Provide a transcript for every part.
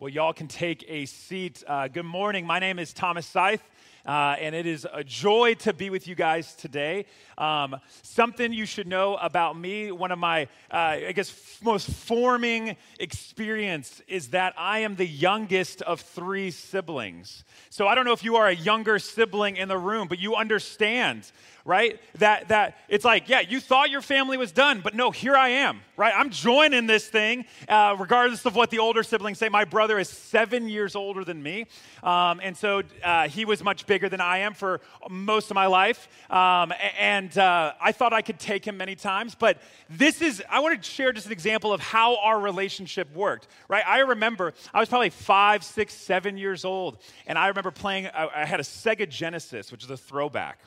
Well, y'all can take a seat. Uh, good morning. My name is Thomas Scythe. Uh, and it is a joy to be with you guys today. Um, something you should know about me, one of my, uh, I guess, f- most forming experience is that I am the youngest of three siblings. So I don't know if you are a younger sibling in the room, but you understand right? That, that it's like, yeah, you thought your family was done, but no, here I am, right? I'm joining this thing, uh, regardless of what the older siblings say. My brother is seven years older than me. Um, and so uh, he was much bigger than I am for most of my life. Um, and uh, I thought I could take him many times, but this is, I want to share just an example of how our relationship worked, right? I remember I was probably five, six, seven years old, and I remember playing, I, I had a Sega Genesis, which is a throwback.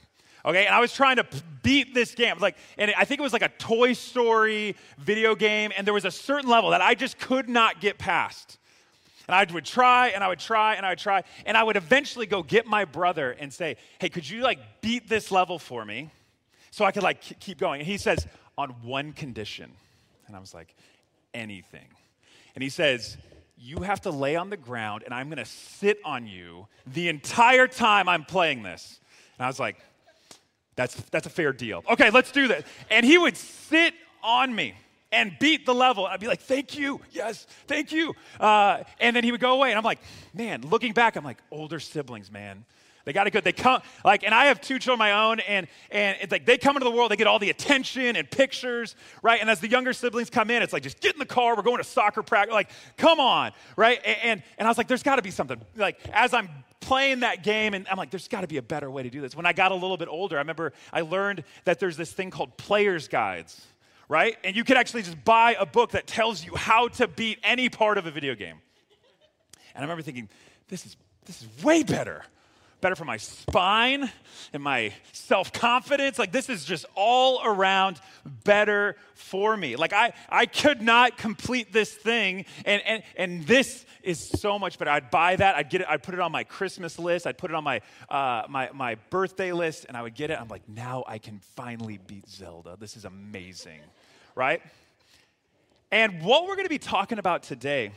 Okay, and I was trying to beat this game. Like, and I think it was like a Toy Story video game, and there was a certain level that I just could not get past. And I would try and I would try and I would try. And I would eventually go get my brother and say, Hey, could you like beat this level for me so I could like keep going? And he says, On one condition. And I was like, Anything. And he says, You have to lay on the ground and I'm going to sit on you the entire time I'm playing this. And I was like, that's, that's a fair deal. Okay, let's do this. And he would sit on me and beat the level. I'd be like, thank you, yes, thank you. Uh, and then he would go away. And I'm like, man, looking back, I'm like, older siblings, man. They got it good. They come like, and I have two children my own, and and it's like they come into the world, they get all the attention and pictures, right? And as the younger siblings come in, it's like just get in the car, we're going to soccer practice. Like, come on, right? And and, and I was like, there's got to be something. Like as I'm playing that game, and I'm like, there's got to be a better way to do this. When I got a little bit older, I remember I learned that there's this thing called player's guides, right? And you could actually just buy a book that tells you how to beat any part of a video game. And I remember thinking, this is this is way better better for my spine and my self confidence. Like, this is just all around better for me. Like, I, I could not complete this thing, and, and, and this is so much better. I'd buy that, I'd get it, I'd put it on my Christmas list, I'd put it on my, uh, my, my birthday list, and I would get it. I'm like, now I can finally beat Zelda. This is amazing, right? And what we're gonna be talking about today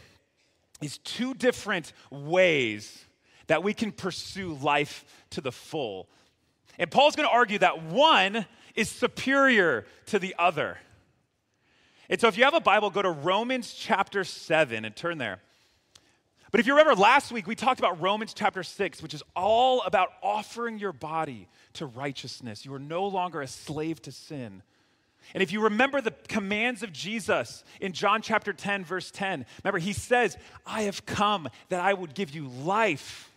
is two different ways that we can pursue life to the full. And Paul's going to argue that one is superior to the other. And so if you have a Bible, go to Romans chapter 7 and turn there. But if you remember last week, we talked about Romans chapter 6, which is all about offering your body to righteousness. You are no longer a slave to sin. And if you remember the commands of Jesus in John chapter 10, verse 10, remember, he says, I have come that I would give you life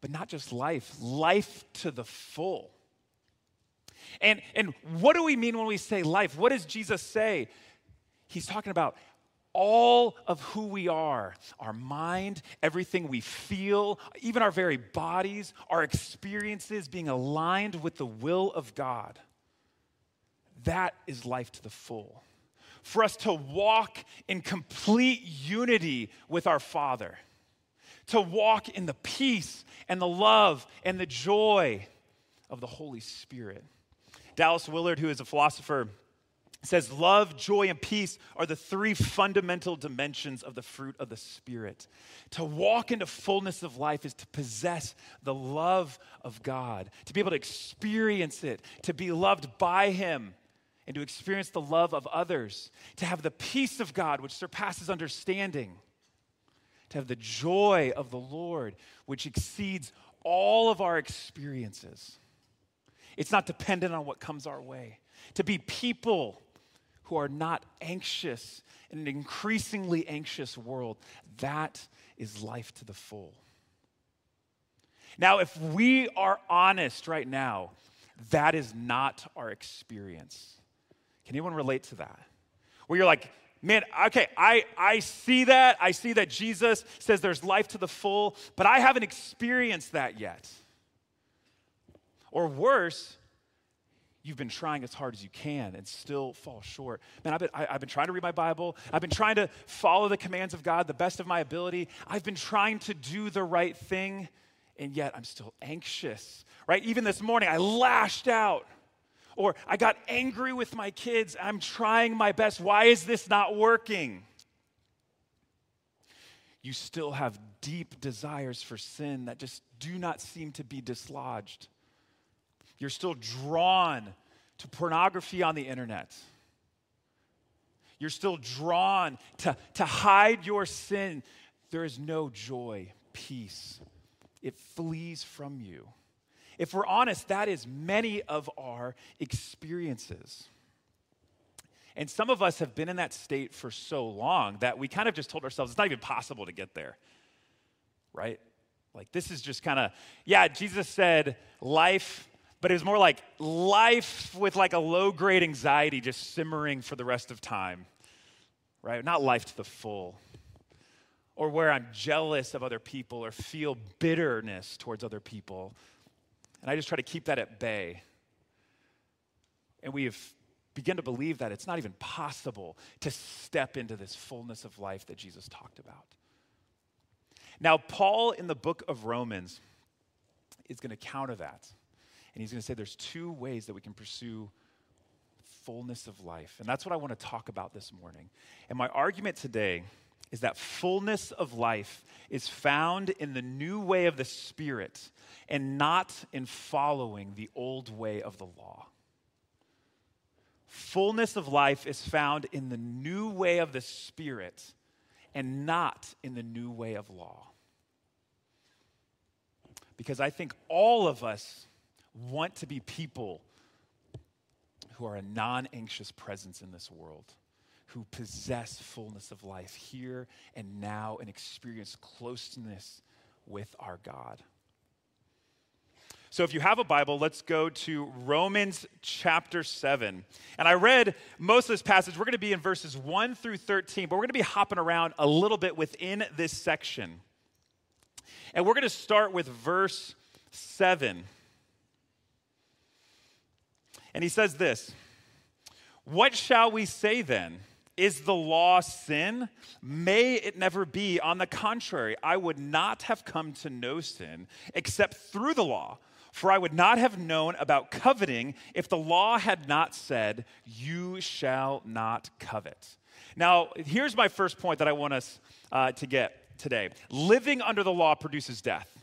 but not just life, life to the full. And, and what do we mean when we say life? What does Jesus say? He's talking about all of who we are our mind, everything we feel, even our very bodies, our experiences being aligned with the will of God. That is life to the full. For us to walk in complete unity with our Father to walk in the peace and the love and the joy of the Holy Spirit. Dallas Willard, who is a philosopher, says love, joy, and peace are the three fundamental dimensions of the fruit of the Spirit. To walk into fullness of life is to possess the love of God, to be able to experience it, to be loved by Him, and to experience the love of others, to have the peace of God which surpasses understanding to have the joy of the Lord, which exceeds all of our experiences. It's not dependent on what comes our way. To be people who are not anxious in an increasingly anxious world, that is life to the full. Now, if we are honest right now, that is not our experience. Can anyone relate to that? Where you're like, Man, okay, I, I see that. I see that Jesus says there's life to the full, but I haven't experienced that yet. Or worse, you've been trying as hard as you can and still fall short. Man, I've been, I, have been trying to read my Bible. I've been trying to follow the commands of God the best of my ability. I've been trying to do the right thing, and yet I'm still anxious, right? Even this morning, I lashed out or I got angry with my kids. I'm trying my best. Why is this not working? you still have deep desires for sin that just do not seem to be dislodged. You're still drawn to pornography on the internet. You're still drawn to, to hide your sin. There is no joy, peace. It flees from you. If we're honest, that is many of our experiences. And some of us have been in that state for so long that we kind of just told ourselves it's not even possible to get there, right? Like, this is just kind of, yeah, Jesus said life, but it was more like life with like a low grade anxiety just simmering for the rest of time, right? Not life to the full. Or where I'm jealous of other people or feel bitterness towards other people. And I just try to keep that at bay. And we have begin to believe that it's not even possible to step into this fullness of life that Jesus talked about. Now, Paul in the book of Romans is going to counter that. And he's going to say there's two ways that we can pursue fullness of life. And that's what I want to talk about this morning. And my argument today is that fullness of life is found in the new way of the Spirit and not in following the old way of the law. Fullness of life is found in the new way of the Spirit and not in the new way of law. Because I think all of us want to be people who are a non anxious presence in this world, who possess fullness of life here and now and experience closeness with our God. So if you have a Bible, let's go to Romans chapter 7. And I read most of this passage. We're going to be in verses 1 through 13, but we're going to be hopping around a little bit within this section. And we're going to start with verse 7. And he says this What shall we say then? Is the law sin? May it never be. On the contrary, I would not have come to know sin except through the law. For I would not have known about coveting if the law had not said, You shall not covet. Now, here's my first point that I want us uh, to get today living under the law produces death.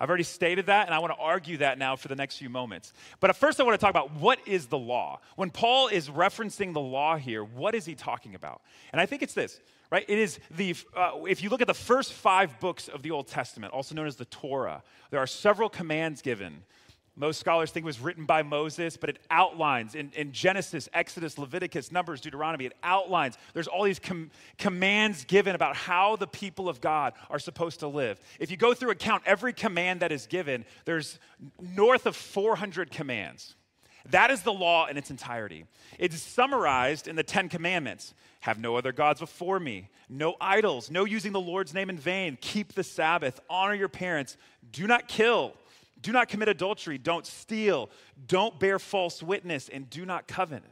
I've already stated that, and I want to argue that now for the next few moments. But first, I want to talk about what is the law. When Paul is referencing the law here, what is he talking about? And I think it's this right? It is the, uh, if you look at the first five books of the Old Testament, also known as the Torah, there are several commands given. Most scholars think it was written by Moses, but it outlines in, in Genesis, Exodus, Leviticus, Numbers, Deuteronomy, it outlines. There's all these com- commands given about how the people of God are supposed to live. If you go through and count every command that is given, there's north of 400 commands. That is the law in its entirety. It's summarized in the Ten Commandments have no other gods before me, no idols, no using the Lord's name in vain, keep the Sabbath, honor your parents, do not kill, do not commit adultery, don't steal, don't bear false witness, and do not covet.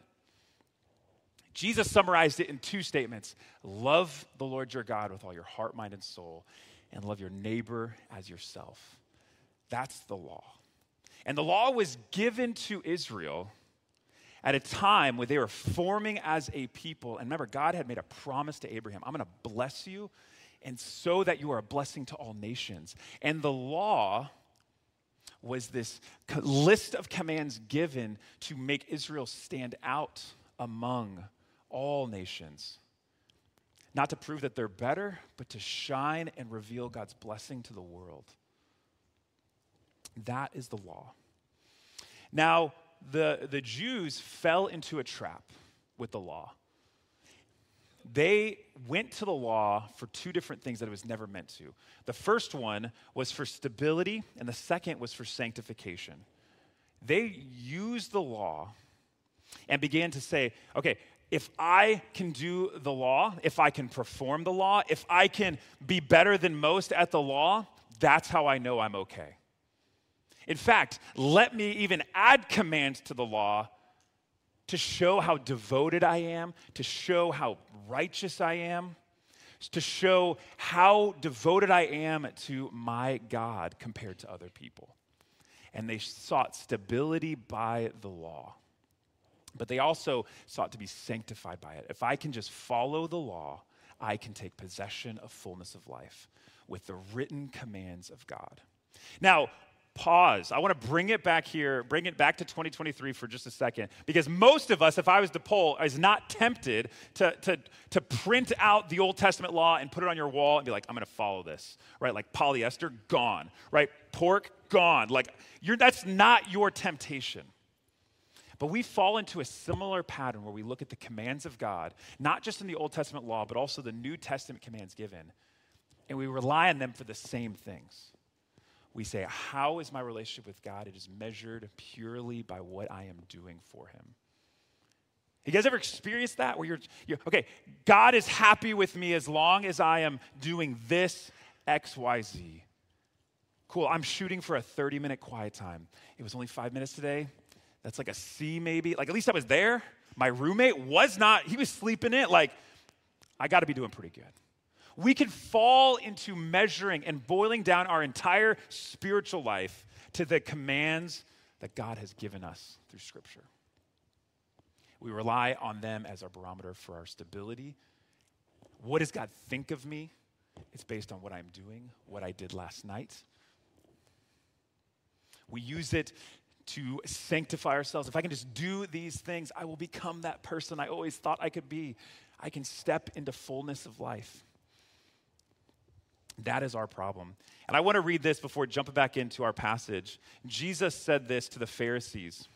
Jesus summarized it in two statements love the Lord your God with all your heart, mind, and soul, and love your neighbor as yourself. That's the law. And the law was given to Israel at a time when they were forming as a people. And remember, God had made a promise to Abraham I'm going to bless you, and so that you are a blessing to all nations. And the law was this list of commands given to make Israel stand out among all nations. Not to prove that they're better, but to shine and reveal God's blessing to the world. That is the law. Now, the, the Jews fell into a trap with the law. They went to the law for two different things that it was never meant to. The first one was for stability, and the second was for sanctification. They used the law and began to say, okay, if I can do the law, if I can perform the law, if I can be better than most at the law, that's how I know I'm okay. In fact, let me even add commands to the law to show how devoted I am, to show how righteous I am, to show how devoted I am to my God compared to other people. And they sought stability by the law. But they also sought to be sanctified by it. If I can just follow the law, I can take possession of fullness of life with the written commands of God. Now, pause. I want to bring it back here, bring it back to 2023 for just a second, because most of us, if I was to poll, is not tempted to, to, to print out the Old Testament law and put it on your wall and be like, I'm going to follow this, right? Like polyester, gone, right? Pork, gone. Like, you're, that's not your temptation. But we fall into a similar pattern where we look at the commands of God, not just in the Old Testament law, but also the New Testament commands given, and we rely on them for the same things we say, How is my relationship with God? It is measured purely by what I am doing for Him. You guys ever experienced that where you're, you're, okay, God is happy with me as long as I am doing this X, Y, Z. Cool, I'm shooting for a 30 minute quiet time. It was only five minutes today. That's like a C maybe. Like at least I was there. My roommate was not, he was sleeping in. Like, I got to be doing pretty good we can fall into measuring and boiling down our entire spiritual life to the commands that God has given us through Scripture. We rely on them as our barometer for our stability. What does God think of me? It's based on what I'm doing, what I did last night. We use it to sanctify ourselves. If I can just do these things, I will become that person I always thought I could be. I can step into fullness of life. That is our problem. And I want to read this before jumping back into our passage. Jesus said this to the Pharisees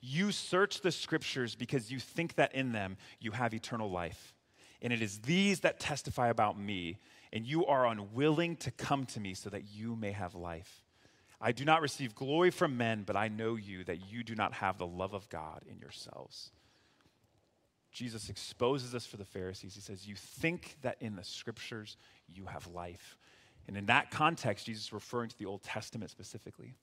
You search the scriptures because you think that in them you have eternal life. And it is these that testify about me, and you are unwilling to come to me so that you may have life. I do not receive glory from men, but I know you that you do not have the love of God in yourselves. Jesus exposes us for the Pharisees. He says, You think that in the scriptures you have life. And in that context, Jesus is referring to the Old Testament specifically.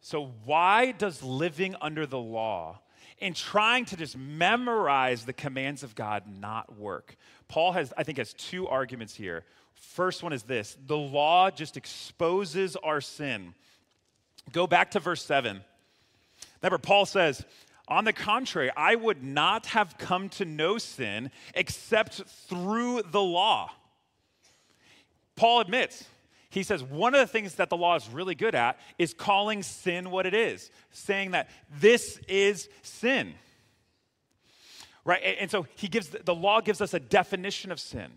So, why does living under the law and trying to just memorize the commands of God not work? Paul has, I think, has two arguments here. First one is this the law just exposes our sin. Go back to verse 7. Remember, Paul says, on the contrary, I would not have come to know sin except through the law. Paul admits, he says one of the things that the law is really good at is calling sin what it is, saying that this is sin. Right? And so he gives the law gives us a definition of sin.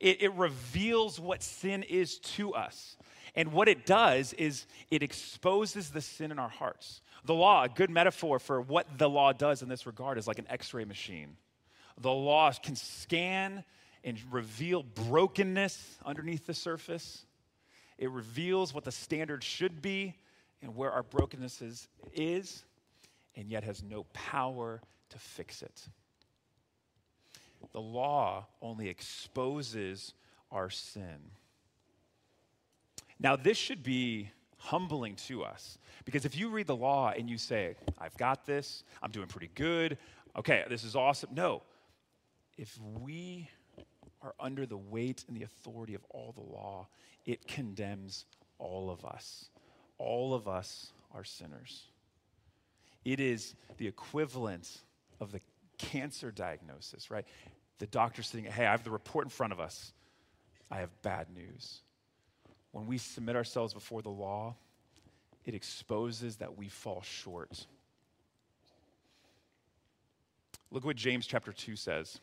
It, it reveals what sin is to us. And what it does is it exposes the sin in our hearts. The law, a good metaphor for what the law does in this regard, is like an x ray machine. The law can scan and reveal brokenness underneath the surface. It reveals what the standard should be and where our brokenness is, is and yet has no power to fix it. The law only exposes our sin. Now, this should be humbling to us. Because if you read the law and you say, I've got this, I'm doing pretty good, okay, this is awesome. No. If we are under the weight and the authority of all the law, it condemns all of us. All of us are sinners. It is the equivalent of the cancer diagnosis, right? The doctor sitting, hey, I have the report in front of us. I have bad news when we submit ourselves before the law, it exposes that we fall short. Look what James chapter 2 says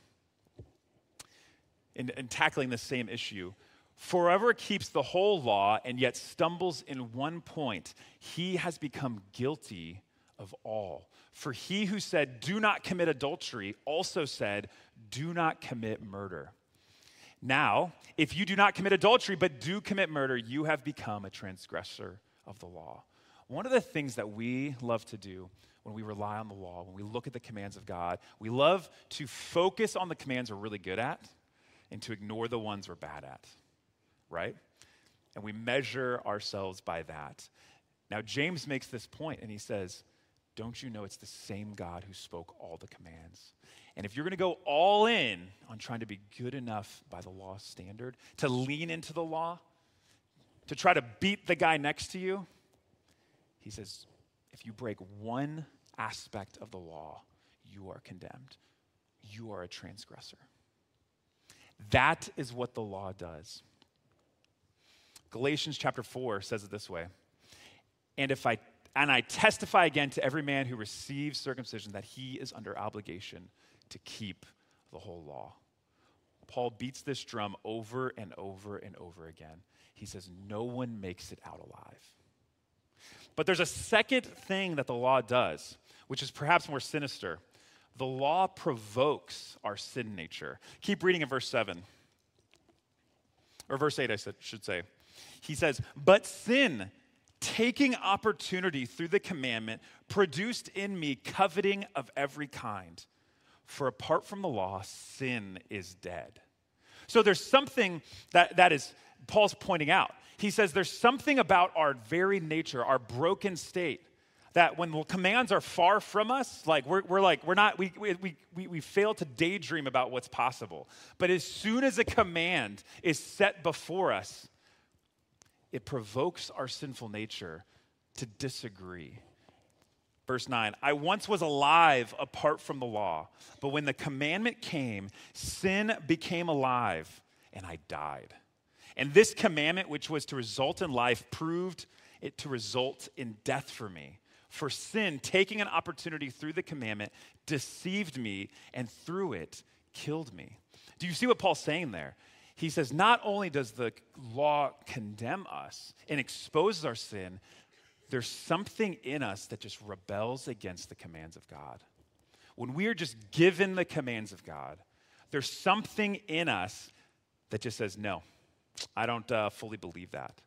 in, in tackling the same issue. Forever keeps the whole law and yet stumbles in one point, he has become guilty of all. For he who said, Do not commit adultery, also said, Do not commit murder. Now, if you do not commit adultery but do commit murder, you have become a transgressor of the law. One of the things that we love to do when we rely on the law, when we look at the commands of God, we love to focus on the commands we're really good at and to ignore the ones we're bad at, right? And we measure ourselves by that. Now, James makes this point and he says, Don't you know it's the same God who spoke all the commands? And if you're going to go all in on trying to be good enough by the law standard, to lean into the law, to try to beat the guy next to you, he says, if you break one aspect of the law, you are condemned. You are a transgressor. That is what the law does. Galatians chapter 4 says it this way And if I and I testify again to every man who receives circumcision that he is under obligation to keep the whole law. Paul beats this drum over and over and over again. He says, No one makes it out alive. But there's a second thing that the law does, which is perhaps more sinister. The law provokes our sin nature. Keep reading in verse 7. Or verse 8, I should say. He says, But sin, taking opportunity through the commandment, produced in me coveting of every kind. For apart from the law, sin is dead. So there's something that, that is, Paul's pointing out. He says there's something about our very nature, our broken state, that when commands are far from us, like we're, we're like, we're not, we, we, we, we fail to daydream about what's possible. But as soon as a command is set before us, it provokes our sinful nature to disagree Verse 9 I once was alive apart from the law, but when the commandment came, sin became alive and I died. And this commandment, which was to result in life, proved it to result in death for me. For sin, taking an opportunity through the commandment, deceived me and through it killed me. Do you see what Paul's saying there? He says, not only does the law condemn us and exposes our sin, there's something in us that just rebels against the commands of God. When we are just given the commands of God, there's something in us that just says, no, I don't uh, fully believe that.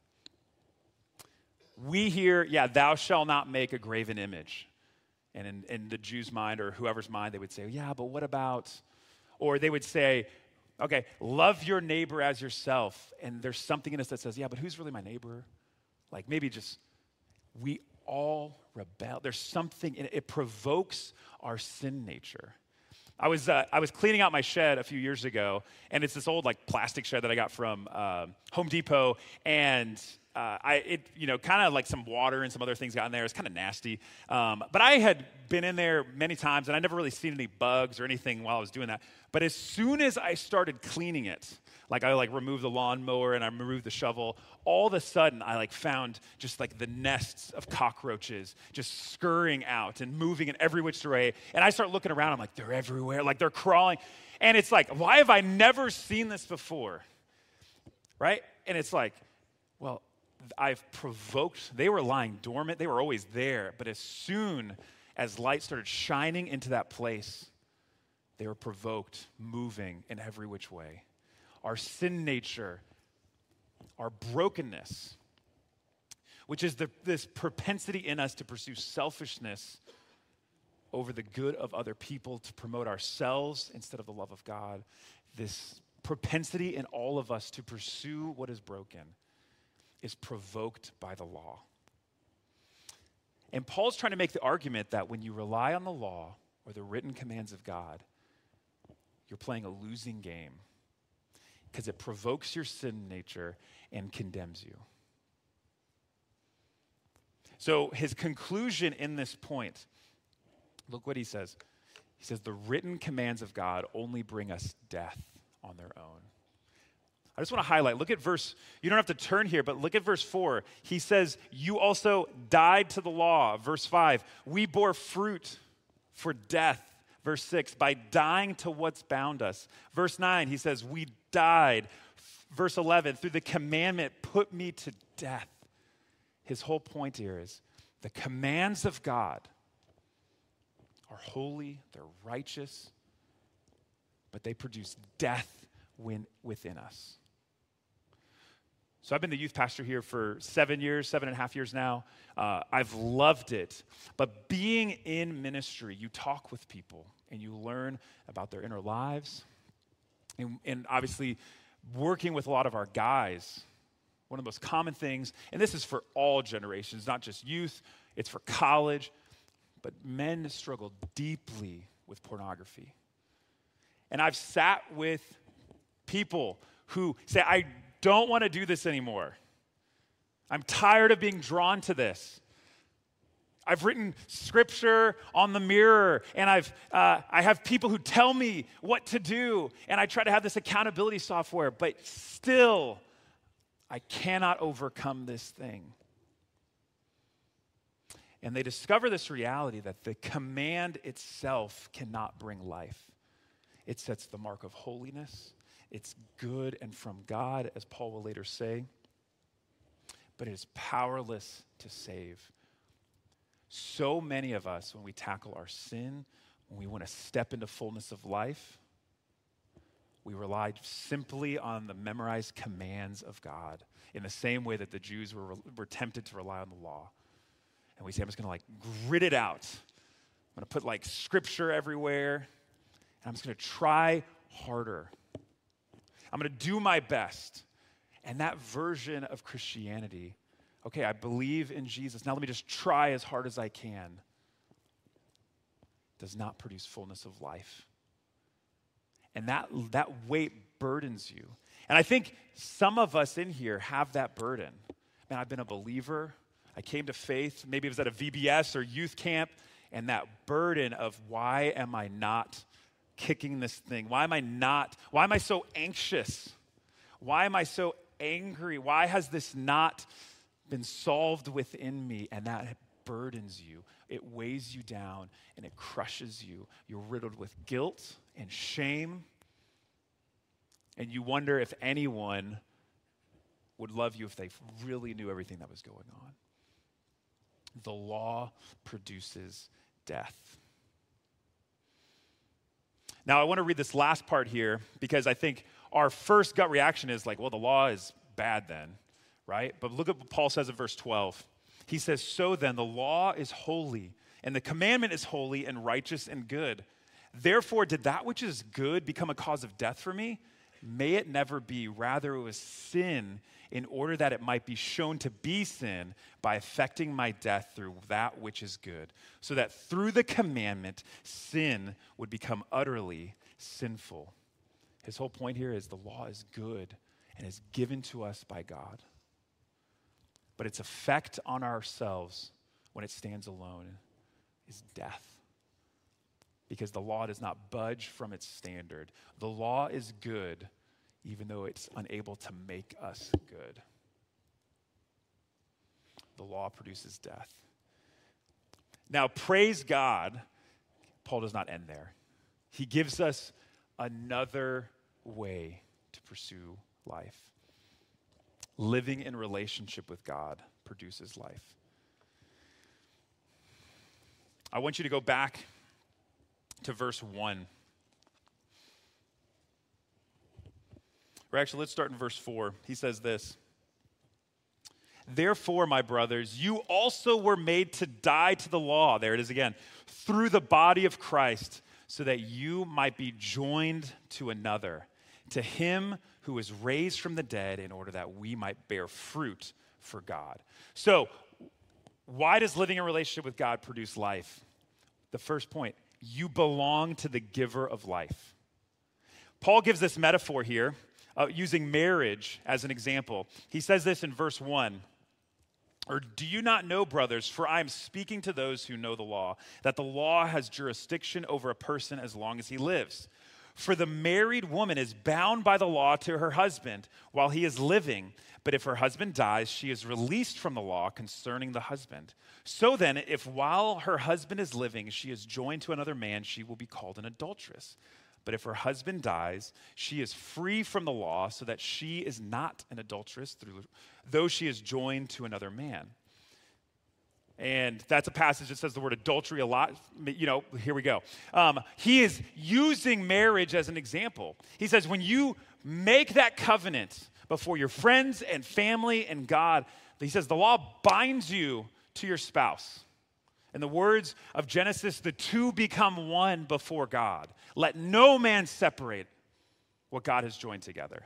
We hear, yeah, thou shalt not make a graven image. And in, in the Jew's mind or whoever's mind, they would say, yeah, but what about, or they would say, okay, love your neighbor as yourself. And there's something in us that says, yeah, but who's really my neighbor? Like maybe just we all rebel. There's something in it, it provokes our sin nature. I was, uh, I was cleaning out my shed a few years ago, and it's this old like plastic shed that I got from uh, Home Depot, and uh, I, it, you know, kind of like some water and some other things got in there. It's kind of nasty. Um, but I had been in there many times, and I never really seen any bugs or anything while I was doing that. But as soon as I started cleaning it, like I like removed the lawnmower and I removed the shovel, all of a sudden I like found just like the nests of cockroaches just scurrying out and moving in every which way. And I start looking around. I'm like, they're everywhere. Like they're crawling. And it's like, why have I never seen this before? Right? And it's like, well, I've provoked, they were lying dormant, they were always there, but as soon as light started shining into that place, they were provoked, moving in every which way. Our sin nature, our brokenness, which is the, this propensity in us to pursue selfishness over the good of other people, to promote ourselves instead of the love of God, this propensity in all of us to pursue what is broken is provoked by the law. And Paul's trying to make the argument that when you rely on the law or the written commands of God, you're playing a losing game because it provokes your sin nature and condemns you. So, his conclusion in this point look what he says. He says, The written commands of God only bring us death on their own. I just want to highlight, look at verse, you don't have to turn here, but look at verse 4. He says, You also died to the law. Verse 5, we bore fruit for death. Verse 6, by dying to what's bound us. Verse 9, he says, We died. Verse 11, through the commandment, put me to death. His whole point here is the commands of God are holy, they're righteous, but they produce death within us. So I've been the youth pastor here for seven years, seven and a half years now. Uh, I've loved it. But being in ministry, you talk with people and you learn about their inner lives. And, and obviously, working with a lot of our guys, one of the most common things, and this is for all generations, not just youth, it's for college, but men struggle deeply with pornography. And I've sat with people who say, I don't want to do this anymore. I'm tired of being drawn to this. I've written scripture on the mirror, and I've, uh, I have people who tell me what to do, and I try to have this accountability software, but still, I cannot overcome this thing. And they discover this reality that the command itself cannot bring life. It sets the mark of holiness, it's good and from God, as Paul will later say, but it is powerless to save. So many of us, when we tackle our sin, when we want to step into fullness of life, we rely simply on the memorized commands of God in the same way that the Jews were, were tempted to rely on the law. And we say, I'm just going to like grit it out. I'm going to put like scripture everywhere. And I'm just going to try harder. I'm going to do my best. And that version of Christianity okay, I believe in Jesus. Now let me just try as hard as I can. Does not produce fullness of life. And that, that weight burdens you. And I think some of us in here have that burden. Man, I've been a believer. I came to faith. Maybe it was at a VBS or youth camp. And that burden of why am I not kicking this thing? Why am I not? Why am I so anxious? Why am I so angry? Why has this not been solved within me, and that burdens you. It weighs you down and it crushes you. You're riddled with guilt and shame. And you wonder if anyone would love you if they really knew everything that was going on. The law produces death. Now, I want to read this last part here because I think our first gut reaction is like, well, the law is bad then right? But look at what Paul says in verse 12. He says, So then, the law is holy, and the commandment is holy and righteous and good. Therefore, did that which is good become a cause of death for me? May it never be. Rather, it was sin in order that it might be shown to be sin by affecting my death through that which is good, so that through the commandment, sin would become utterly sinful. His whole point here is the law is good and is given to us by God but its effect on ourselves when it stands alone is death. Because the law does not budge from its standard. The law is good, even though it's unable to make us good. The law produces death. Now, praise God, Paul does not end there. He gives us another way to pursue life living in relationship with God produces life. I want you to go back to verse 1. Or actually, let's start in verse 4. He says this Therefore, my brothers, you also were made to die to the law. There it is again. Through the body of Christ, so that you might be joined to another, to him who was raised from the dead in order that we might bear fruit for God. So, why does living in relationship with God produce life? The first point you belong to the giver of life. Paul gives this metaphor here uh, using marriage as an example. He says this in verse 1. Or do you not know, brothers, for I am speaking to those who know the law, that the law has jurisdiction over a person as long as he lives? For the married woman is bound by the law to her husband while he is living. But if her husband dies, she is released from the law concerning the husband. So then, if while her husband is living, she is joined to another man, she will be called an adulteress. But if her husband dies, she is free from the law, so that she is not an adulteress, through, though she is joined to another man. And that's a passage that says the word adultery a lot. You know, here we go. Um, he is using marriage as an example. He says, when you make that covenant before your friends and family and God, he says, the law binds you to your spouse. In the words of Genesis, the two become one before God. Let no man separate what God has joined together.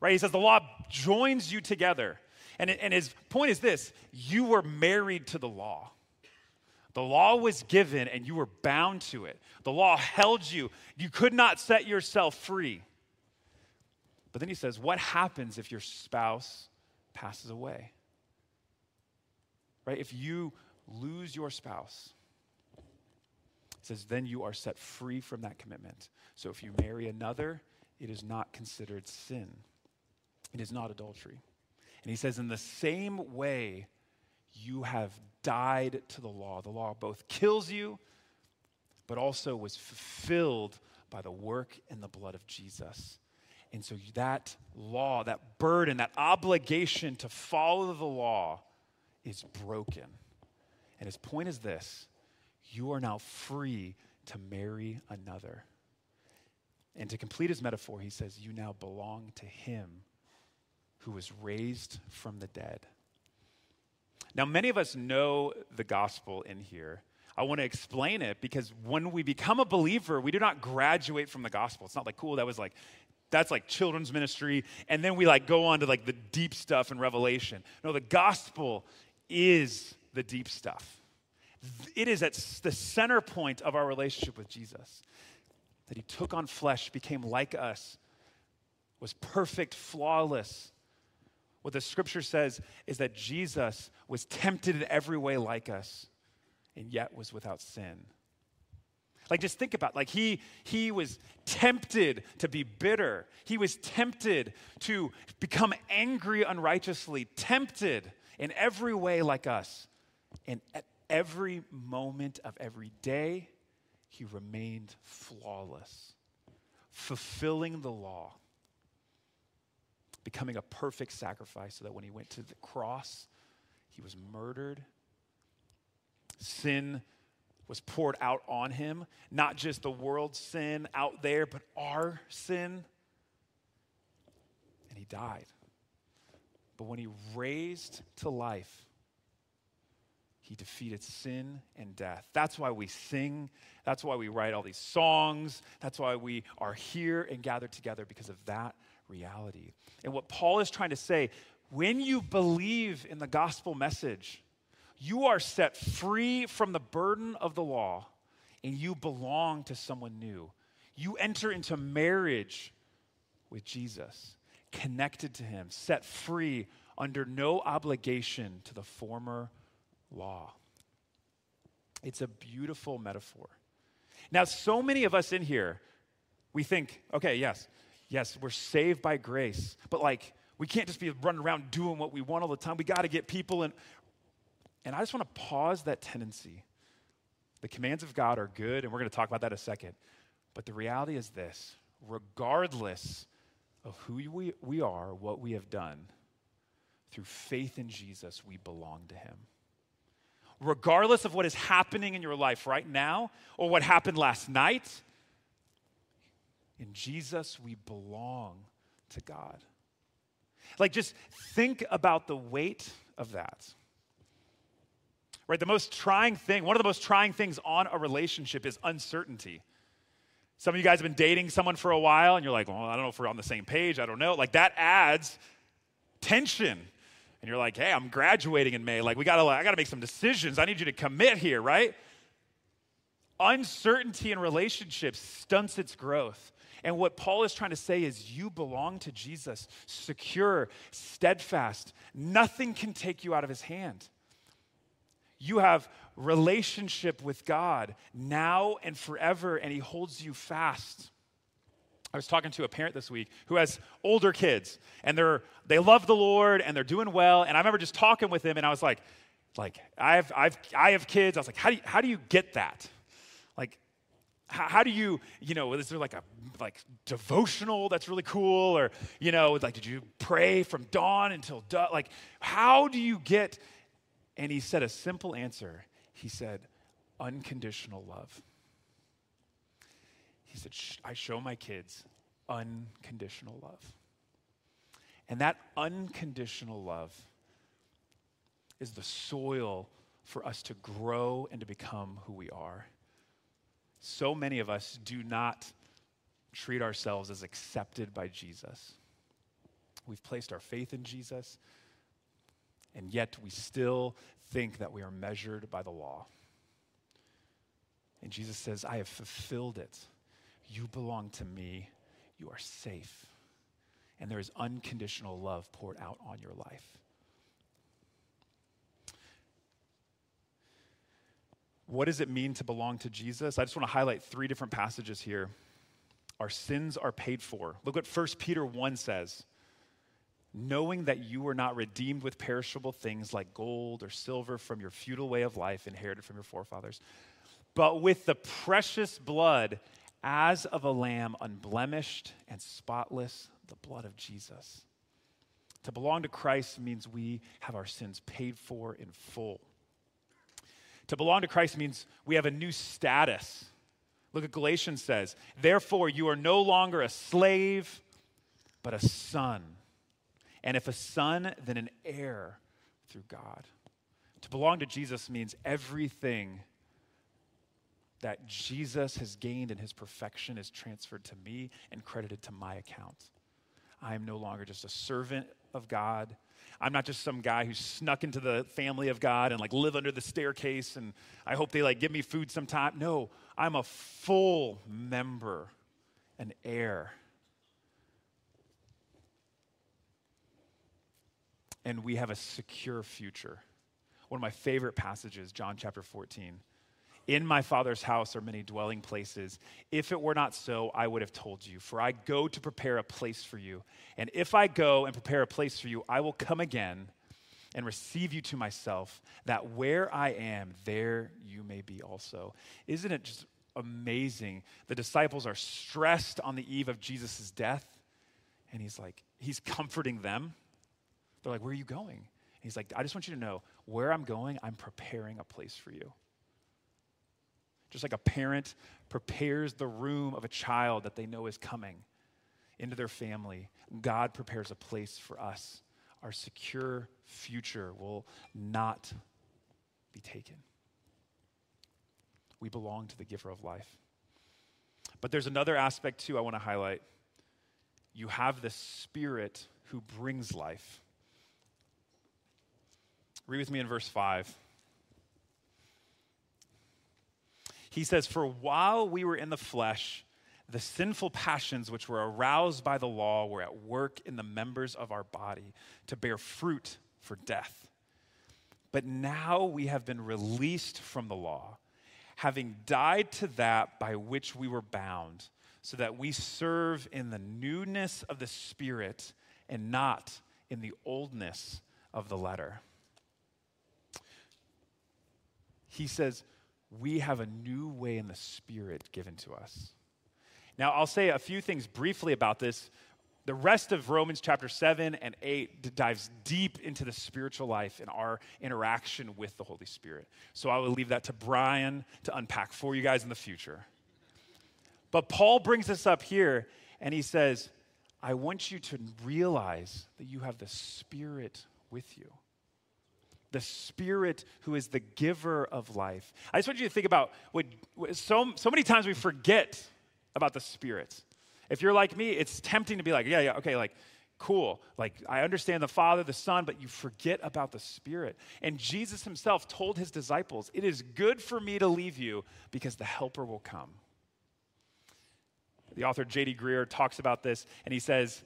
Right? He says the law joins you together. And, and his point is this you were married to the law. The law was given and you were bound to it. The law held you. You could not set yourself free. But then he says, What happens if your spouse passes away? Right? If you lose your spouse, it says, then you are set free from that commitment. So if you marry another, it is not considered sin, it is not adultery. And he says, in the same way, you have died to the law. The law both kills you, but also was fulfilled by the work and the blood of Jesus. And so that law, that burden, that obligation to follow the law is broken. And his point is this you are now free to marry another. And to complete his metaphor, he says, You now belong to him who was raised from the dead. Now, many of us know the gospel in here. I want to explain it because when we become a believer, we do not graduate from the gospel. It's not like, cool, that was like, that's like children's ministry. And then we like go on to like the deep stuff in Revelation. No, the gospel is the deep stuff. It is at the center point of our relationship with Jesus. That he took on flesh, became like us, was perfect, flawless, what the scripture says is that Jesus was tempted in every way like us and yet was without sin. Like just think about it. like he he was tempted to be bitter. He was tempted to become angry unrighteously, tempted in every way like us. And at every moment of every day, he remained flawless, fulfilling the law becoming a perfect sacrifice so that when he went to the cross, he was murdered. Sin was poured out on him, not just the world's sin out there, but our sin. And he died. But when he raised to life, he defeated sin and death. That's why we sing. That's why we write all these songs. That's why we are here and gathered together because of that reality. And what Paul is trying to say when you believe in the gospel message, you are set free from the burden of the law and you belong to someone new. You enter into marriage with Jesus, connected to him, set free under no obligation to the former law. It's a beautiful metaphor. Now, so many of us in here, we think, okay, yes, Yes, we're saved by grace, but like we can't just be running around doing what we want all the time. We got to get people in. And I just want to pause that tendency. The commands of God are good, and we're going to talk about that in a second. But the reality is this regardless of who we, we are, what we have done, through faith in Jesus, we belong to Him. Regardless of what is happening in your life right now or what happened last night, in Jesus, we belong to God. Like, just think about the weight of that. Right? The most trying thing, one of the most trying things on a relationship is uncertainty. Some of you guys have been dating someone for a while and you're like, well, I don't know if we're on the same page. I don't know. Like, that adds tension. And you're like, hey, I'm graduating in May. Like, we gotta, I gotta make some decisions. I need you to commit here, right? Uncertainty in relationships stunts its growth. And what Paul is trying to say is you belong to Jesus, secure, steadfast. Nothing can take you out of his hand. You have relationship with God now and forever, and he holds you fast. I was talking to a parent this week who has older kids, and they're they love the Lord and they're doing well. And I remember just talking with him, and I was like, like I have I've I have kids. I was like, how do you, how do you get that? Like how, how, do you, you know, is there like a like devotional that's really cool, or you know, like did you pray from dawn until dawn? Like, how do you get? And he said a simple answer. He said, unconditional love. He said, I show my kids unconditional love. And that unconditional love is the soil for us to grow and to become who we are so many of us do not treat ourselves as accepted by Jesus. We've placed our faith in Jesus, and yet we still think that we are measured by the law. And Jesus says, I have fulfilled it. You belong to me. You are safe. And there is unconditional love poured out on your life. What does it mean to belong to Jesus? I just want to highlight three different passages here. Our sins are paid for. Look what 1 Peter 1 says. Knowing that you were not redeemed with perishable things like gold or silver from your futile way of life inherited from your forefathers, but with the precious blood as of a lamb, unblemished and spotless, the blood of Jesus. To belong to Christ means we have our sins paid for in full. To belong to Christ means we have a new status. Look at Galatians says, Therefore, you are no longer a slave, but a son. And if a son, then an heir through God. To belong to Jesus means everything that Jesus has gained in his perfection is transferred to me and credited to my account. I am no longer just a servant of God. I'm not just some guy who snuck into the family of God and like live under the staircase and I hope they like give me food sometime. No, I'm a full member, an heir. And we have a secure future. One of my favorite passages, John chapter 14. In my Father's house are many dwelling places. If it were not so, I would have told you, for I go to prepare a place for you. And if I go and prepare a place for you, I will come again and receive you to myself, that where I am, there you may be also. Isn't it just amazing? The disciples are stressed on the eve of Jesus' death, and he's like, he's comforting them. They're like, Where are you going? he's like, I just want you to know where I'm going, I'm preparing a place for you. Just like a parent prepares the room of a child that they know is coming into their family, God prepares a place for us. Our secure future will not be taken. We belong to the giver of life. But there's another aspect too I want to highlight. You have the Spirit who brings life. Read with me in verse 5. He says, For while we were in the flesh, the sinful passions which were aroused by the law were at work in the members of our body to bear fruit for death. But now we have been released from the law, having died to that by which we were bound, so that we serve in the newness of the Spirit and not in the oldness of the letter. He says, we have a new way in the Spirit given to us. Now, I'll say a few things briefly about this. The rest of Romans chapter 7 and 8 dives deep into the spiritual life and our interaction with the Holy Spirit. So I will leave that to Brian to unpack for you guys in the future. But Paul brings this up here and he says, I want you to realize that you have the Spirit with you the Spirit who is the giver of life. I just want you to think about what, so, so many times we forget about the Spirit. If you're like me, it's tempting to be like, yeah, yeah, okay, like, cool. Like, I understand the Father, the Son, but you forget about the Spirit. And Jesus himself told his disciples, It is good for me to leave you because the Helper will come. The author J.D. Greear talks about this, and he says,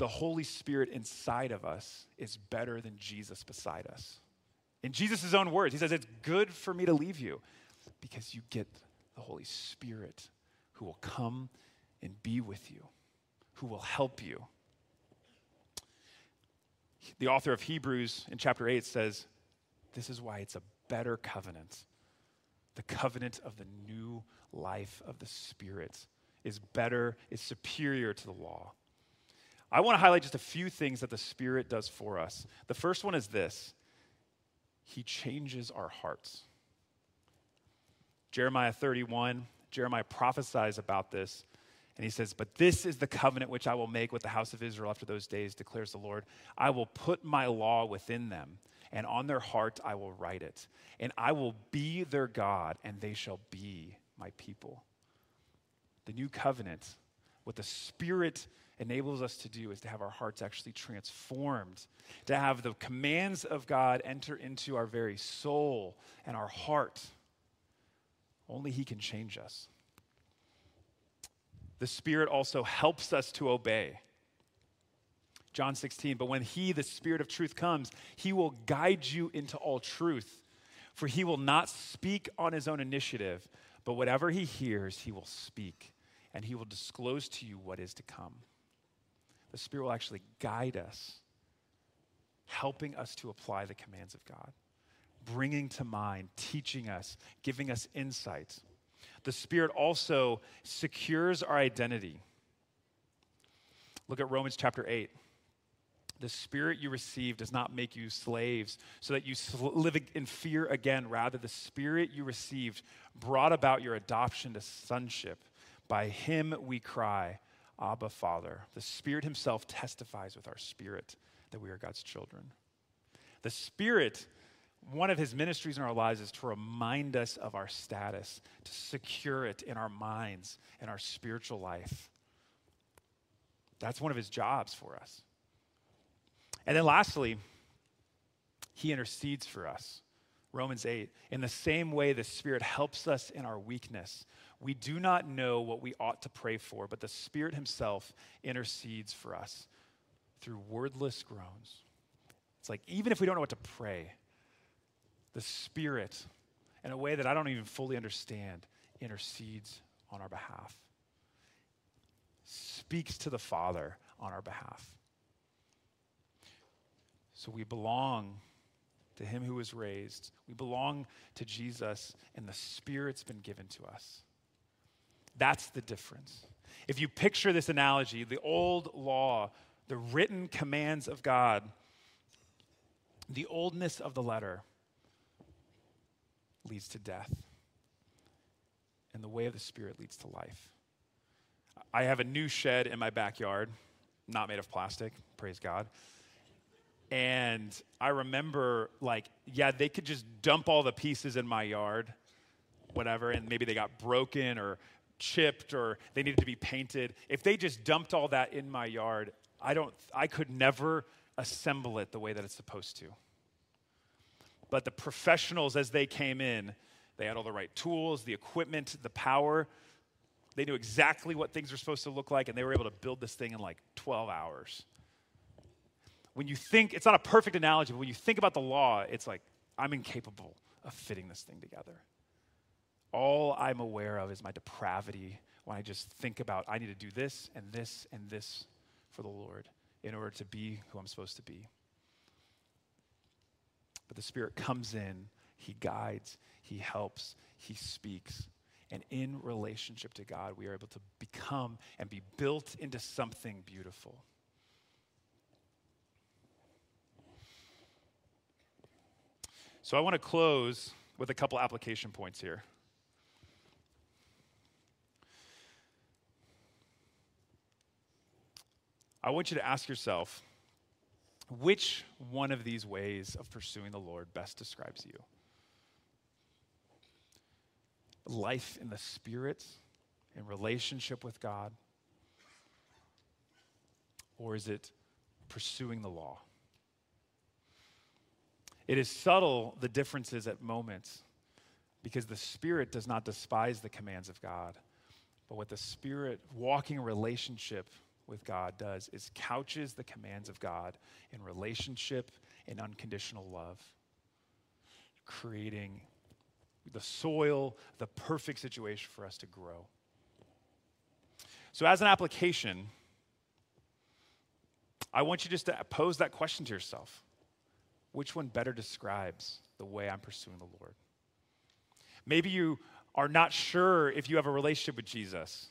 the Holy Spirit inside of us is better than Jesus beside us. In Jesus' own words, he says, It's good for me to leave you because you get the Holy Spirit who will come and be with you, who will help you. The author of Hebrews in chapter 8 says, This is why it's a better covenant. The covenant of the new life of the Spirit is better, is superior to the law. I want to highlight just a few things that the Spirit does for us. The first one is this He changes our hearts. Jeremiah 31, Jeremiah prophesies about this. And he says, But this is the covenant which I will make with the house of Israel after those days, declares the Lord. I will put my law within them, and on their heart I will write it. And I will be their God, and they shall be my people. The new covenant, what the Spirit enables us to do is to have our hearts actually transformed, to have the commands of God enter into our very soul and our heart. Only He can change us. The Spirit also helps us to obey. John 16, but when He, the Spirit of truth, comes, He will guide you into all truth. For he will not speak on his own initiative, but whatever he hears, he will speak, and he will disclose to you what is to come. The Spirit will actually guide us, helping us to apply the commands of God, bringing to mind, teaching us, giving us insights. The Spirit also secures our identity. Look at Romans chapter 8. The spirit you received does not make you slaves so that you live in fear again. Rather, the spirit you received brought about your adoption to sonship. By him we cry, Abba, Father. The Spirit himself testifies with our spirit that we are God's children. The Spirit, one of his ministries in our lives is to remind us of our status, to secure it in our minds and our spiritual life. That's one of his jobs for us. And then lastly, he intercedes for us. Romans 8. In the same way, the Spirit helps us in our weakness. We do not know what we ought to pray for, but the Spirit Himself intercedes for us through wordless groans. It's like, even if we don't know what to pray, the Spirit, in a way that I don't even fully understand, intercedes on our behalf, speaks to the Father on our behalf. So we belong to him who was raised. We belong to Jesus, and the Spirit's been given to us. That's the difference. If you picture this analogy, the old law, the written commands of God, the oldness of the letter leads to death, and the way of the Spirit leads to life. I have a new shed in my backyard, not made of plastic, praise God. And I remember, like, yeah, they could just dump all the pieces in my yard, whatever, and maybe they got broken or chipped or they needed to be painted. If they just dumped all that in my yard, I don't, I could never assemble it the way that it's supposed to. But the professionals, as they came in, they had all the right tools, the equipment, the power. They knew exactly what things were supposed to look like, and they were able to build this thing in like 12 hours when you think, it's not a perfect analogy, but when you think about the law, it's like, I'm incapable of fitting this thing together. All I'm aware of is my depravity when I just think about, I need to do this and this and this for the Lord in order to be who I'm supposed to be. But the Spirit comes in, He guides, He helps, He speaks. And in relationship to God, we are able to become and be built into something beautiful. So I want to close with a couple application points here. I want you to ask yourself which one of these ways of pursuing the Lord best describes you? Life in the Spirit, in relationship with God? Or is it pursuing the law? It is subtle, the differences at moments, because the Spirit does not despise the commands of God. But what the Spirit, walking relationship with God, does is couches the commands of God in relationship and unconditional love, creating the soil, the perfect situation for us to grow. So, as an application, I want you just to pose that question to yourself which one better describes the way I'm pursuing the Lord? Maybe you are not sure if you have a relationship with Jesus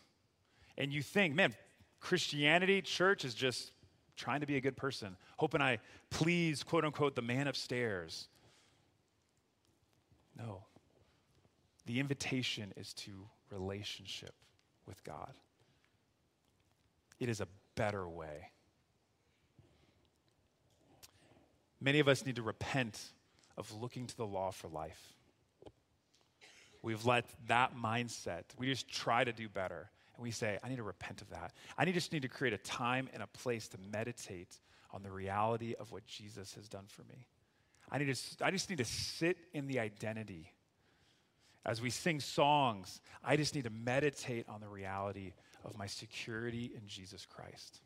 and you think, man, Christianity, church is just trying to be a good person, hoping I please, quote unquote, the man upstairs. No. The invitation is to relationship with God. It is a better way. Many of us need to repent of looking to the law for life. We've let that mindset, we just try to do better. And we say, I need to repent of that. I need, just need to create a time and a place to meditate on the reality of what Jesus has done for me. I, need to, I just need to sit in the identity. As we sing songs, I just need to meditate on the reality of my security in Jesus Christ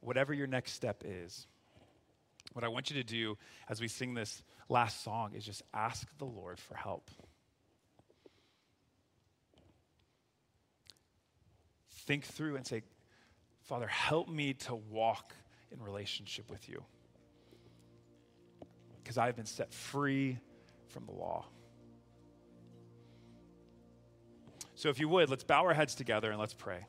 whatever your next step is, what I want you to do as we sing this last song is just ask the Lord for help. Think through and say, Father, help me to walk in relationship with you. Because I've been set free from the law. So, if you would, let's bow our heads together and let's pray.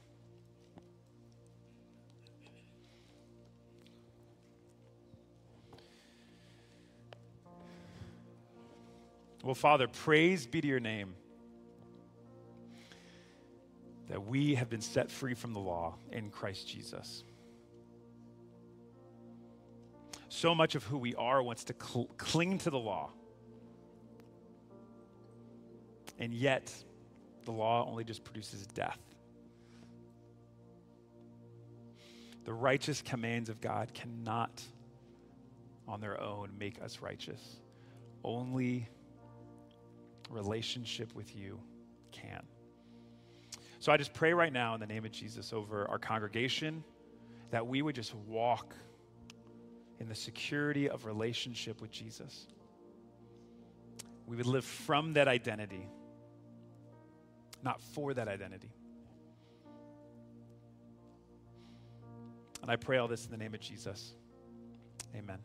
Well, Father, praise be to your name that we have been set free from the law in Christ Jesus. So much of who we are wants to cl- cling to the law. And yet, the law only just produces death. The righteous commands of God cannot, on their own, make us righteous. Only relationship with you can. So I just pray right now in the name of Jesus over our congregation that we would just walk in the security of relationship with Jesus. We would live from that identity, not for that identity. And I pray all this in the name of Jesus. Amen.